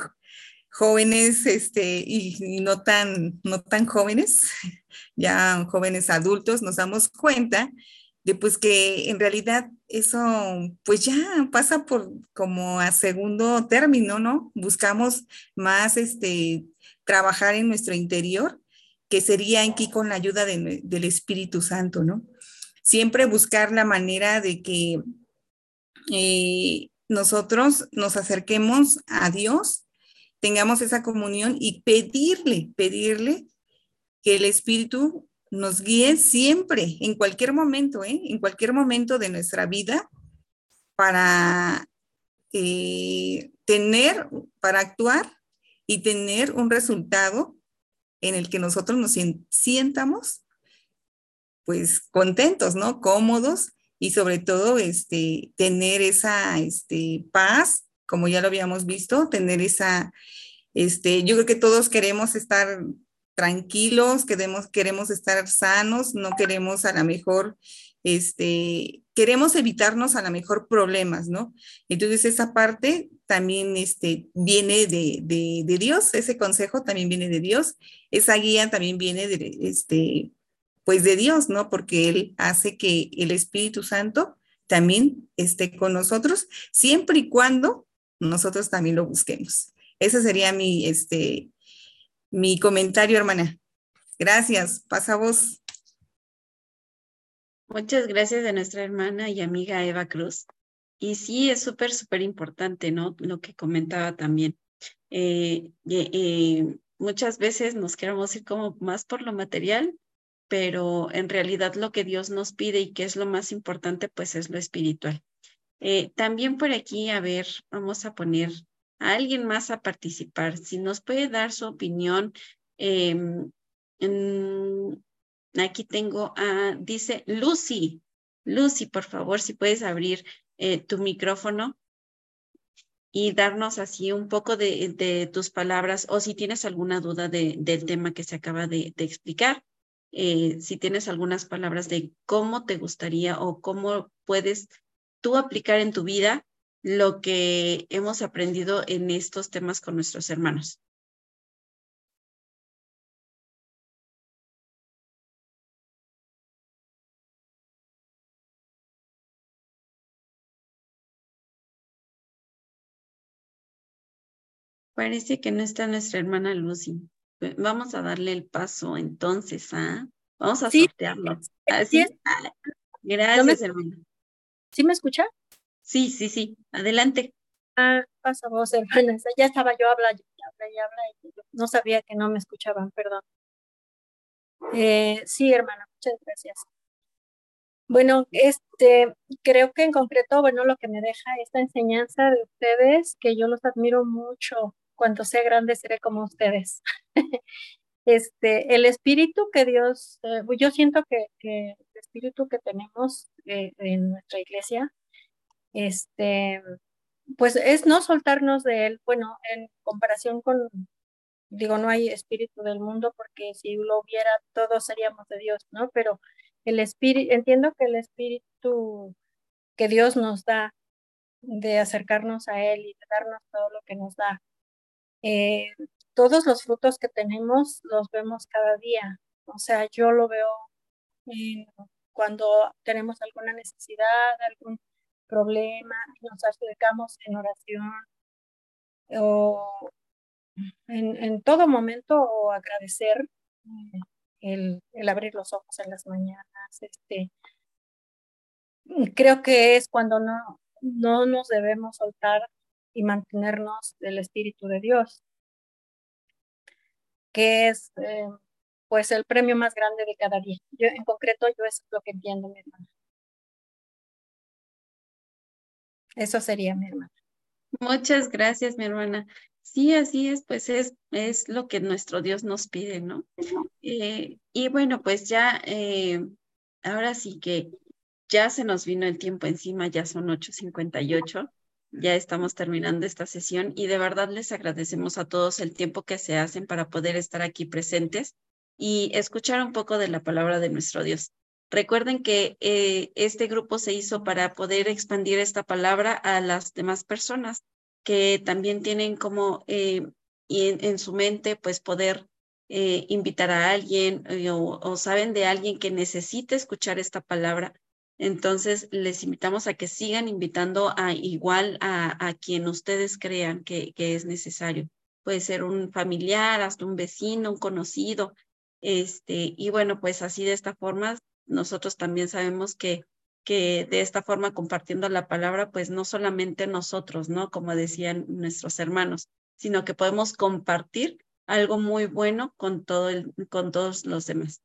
jóvenes este, y, no, tan, no tan jóvenes, ya jóvenes adultos, nos damos cuenta de pues que en realidad eso pues ya pasa por como a segundo término, ¿no? Buscamos más este, trabajar en nuestro interior, que sería aquí con la ayuda del Espíritu Santo, ¿no? Siempre buscar la manera de que eh, nosotros nos acerquemos a Dios tengamos esa comunión y pedirle, pedirle que el Espíritu nos guíe siempre, en cualquier momento, ¿eh? en cualquier momento de nuestra vida, para eh, tener, para actuar y tener un resultado en el que nosotros nos sientamos, pues contentos, ¿no? Cómodos y sobre todo, este, tener esa, este, paz como ya lo habíamos visto, tener esa, este, yo creo que todos queremos estar tranquilos, queremos, queremos estar sanos, no queremos a lo mejor este, queremos evitarnos a lo mejor problemas, ¿no? Entonces esa parte también este, viene de, de, Dios, ese consejo también viene de Dios, esa guía también viene de, este, pues de Dios, ¿no? Porque Él hace que el Espíritu Santo también esté con nosotros, siempre y cuando nosotros también lo busquemos. Ese sería mi, este, mi comentario, hermana. Gracias. Pasa vos. Muchas gracias a nuestra hermana y amiga Eva Cruz. Y sí, es súper, súper importante, ¿no? Lo que comentaba también. Eh, eh, muchas veces nos queremos ir como más por lo material, pero en realidad lo que Dios nos pide y que es lo más importante, pues es lo espiritual. Eh, también por aquí, a ver, vamos a poner a alguien más a participar. Si nos puede dar su opinión. Em, aquí tengo a, dice Lucy. Lucy, por favor, si puedes abrir eh, tu micrófono y darnos así un poco de, tus palabras o si tienes alguna duda del tema que se acaba de, explicar. Eh, si tienes algunas palabras de cómo te gustaría o cómo puedes tú aplicar en tu vida lo que hemos aprendido en estos temas con nuestros hermanos. Parece que no está nuestra hermana Lucy. Vamos a darle el paso entonces, ¿ah? Vamos a sortearlo. Así es. Ah, gracias, hermana. ¿Sí me escucha? Sí, sí, sí. Adelante. Ah, pasa vos, hermana. Ya estaba yo habla, y habla y habla y no sabía que no me escuchaban, perdón. Eh, sí, hermana, muchas gracias. Bueno, este, creo que en concreto, bueno, lo que me deja esta enseñanza de ustedes, que yo los admiro mucho, cuando sea grande seré como ustedes. este, el espíritu que Dios, eh, yo siento que, que, el espíritu que tenemos eh, en nuestra iglesia, este, pues es no soltarnos de él, bueno, en comparación con, digo, no hay espíritu del mundo porque si lo hubiera todos seríamos de Dios, ¿no? Pero el espíritu, entiendo que el espíritu que Dios nos da de acercarnos a Él y de darnos todo lo que nos da, eh, todos los frutos que tenemos los vemos cada día. O sea, yo lo veo cuando tenemos alguna necesidad, algún problema, nos acercamos en oración o en, todo momento o agradecer el, el, abrir los ojos en las mañanas. Este, creo que es cuando no, no nos debemos soltar y mantenernos del Espíritu de Dios que es eh, pues el premio más grande de cada día. Yo en concreto, yo es lo que entiendo, mi hermana. Eso sería, mi hermana. Muchas gracias, mi hermana. Sí, así es, pues es, es lo que nuestro Dios nos pide, ¿no? Eh, y bueno, pues ya, eh, ahora sí que ya se nos vino el tiempo encima, ya son 8.58 ya estamos terminando esta sesión y de verdad les agradecemos a todos el tiempo que se hacen para poder estar aquí presentes y escuchar un poco de la palabra de nuestro Dios. Recuerden que eh, este grupo se hizo para poder expandir esta palabra a las demás personas que también tienen como eh, en, su mente pues poder eh, invitar a alguien o saben de alguien que necesite escuchar esta palabra entonces, les invitamos a que sigan invitando a igual a, quien ustedes crean que, es necesario. Puede ser un familiar, hasta un vecino, un conocido. Este, y bueno, pues así de esta forma, nosotros también sabemos que, que de esta forma, compartiendo la palabra, pues no solamente nosotros, ¿no? Como decían nuestros hermanos, sino que podemos compartir algo muy bueno con, todo el, con todos los demás.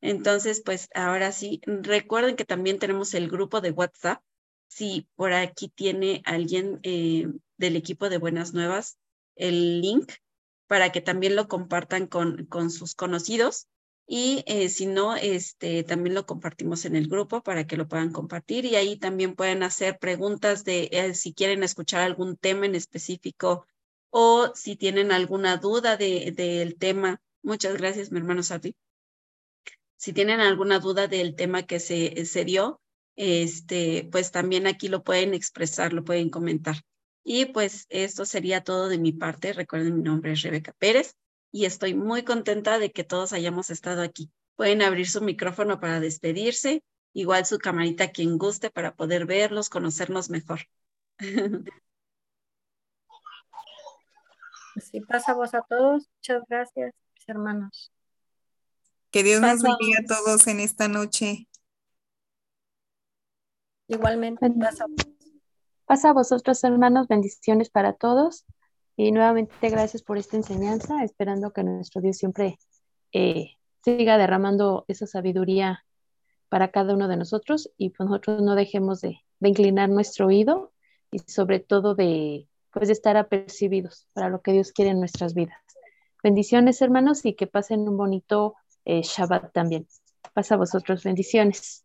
Entonces, pues ahora sí, recuerden que también tenemos el grupo de WhatsApp. Si por aquí tiene alguien eh, del equipo de Buenas Nuevas el link para que también lo compartan con, con sus conocidos. Y eh, si no, este, también lo compartimos en el grupo para que lo puedan compartir y ahí también pueden hacer preguntas de eh, si quieren escuchar algún tema en específico o si tienen alguna duda del de, tema. Muchas gracias, mi hermano Sati. Si tienen alguna duda del tema que se, se dio, este, pues también aquí lo pueden expresar, lo pueden comentar. Y pues esto sería todo de mi parte. Recuerden, mi nombre es Rebeca Pérez y estoy muy contenta de que todos hayamos estado aquí. Pueden abrir su micrófono para despedirse, igual su camarita quien guste para poder verlos, conocernos mejor. Sí, pasa vos a todos. Muchas gracias, mis hermanos. Que Dios nos bendiga a todos en esta noche. Igualmente, pasa. Pasa a vosotros, hermanos, bendiciones para todos. Y nuevamente gracias por esta enseñanza, esperando que nuestro Dios siempre eh, siga derramando esa sabiduría para cada uno de nosotros y pues nosotros no dejemos de, inclinar nuestro oído y sobre todo de, pues de estar apercibidos para lo que Dios quiere en nuestras vidas. Bendiciones, hermanos, y que pasen un bonito eh, Shabbat también. Pasa a vosotros, bendiciones.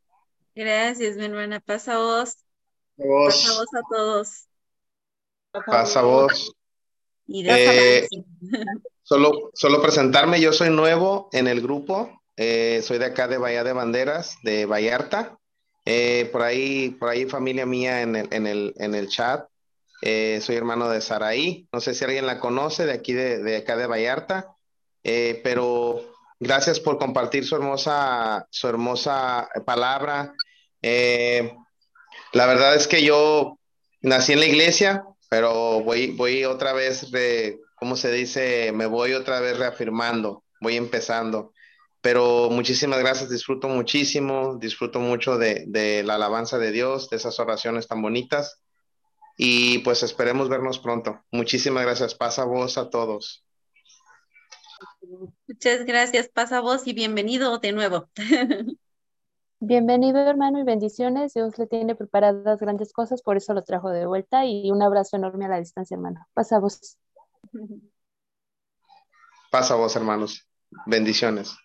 Gracias, mi hermana. Pasa a vos. Pasa a vos a todos. Pasa a vos. Eh, solo, solo presentarme, yo soy nuevo en el grupo, eh, soy de acá de Bahía de Banderas, de Vallarta. Eh, por ahí, por ahí familia mía en el, en el, en el chat. soy hermano de Saraí, no sé si alguien la conoce de aquí de, de acá de Vallarta, pero gracias por compartir su hermosa, su hermosa palabra. la verdad es que yo nací en la iglesia, pero voy, voy otra vez, de, ¿cómo se dice? Me voy otra vez reafirmando, voy empezando. Pero muchísimas gracias, disfruto muchísimo, disfruto mucho de, de la alabanza de Dios, de esas oraciones tan bonitas. Y pues esperemos vernos pronto. Muchísimas gracias. Pasa voz a todos. Muchas gracias, pasa voz y bienvenido de nuevo. Bienvenido hermano y bendiciones. Dios le tiene preparadas grandes cosas, por eso lo trajo de vuelta y un abrazo enorme a la distancia, hermano. Pasa vos. Pasa vos, hermanos. Bendiciones.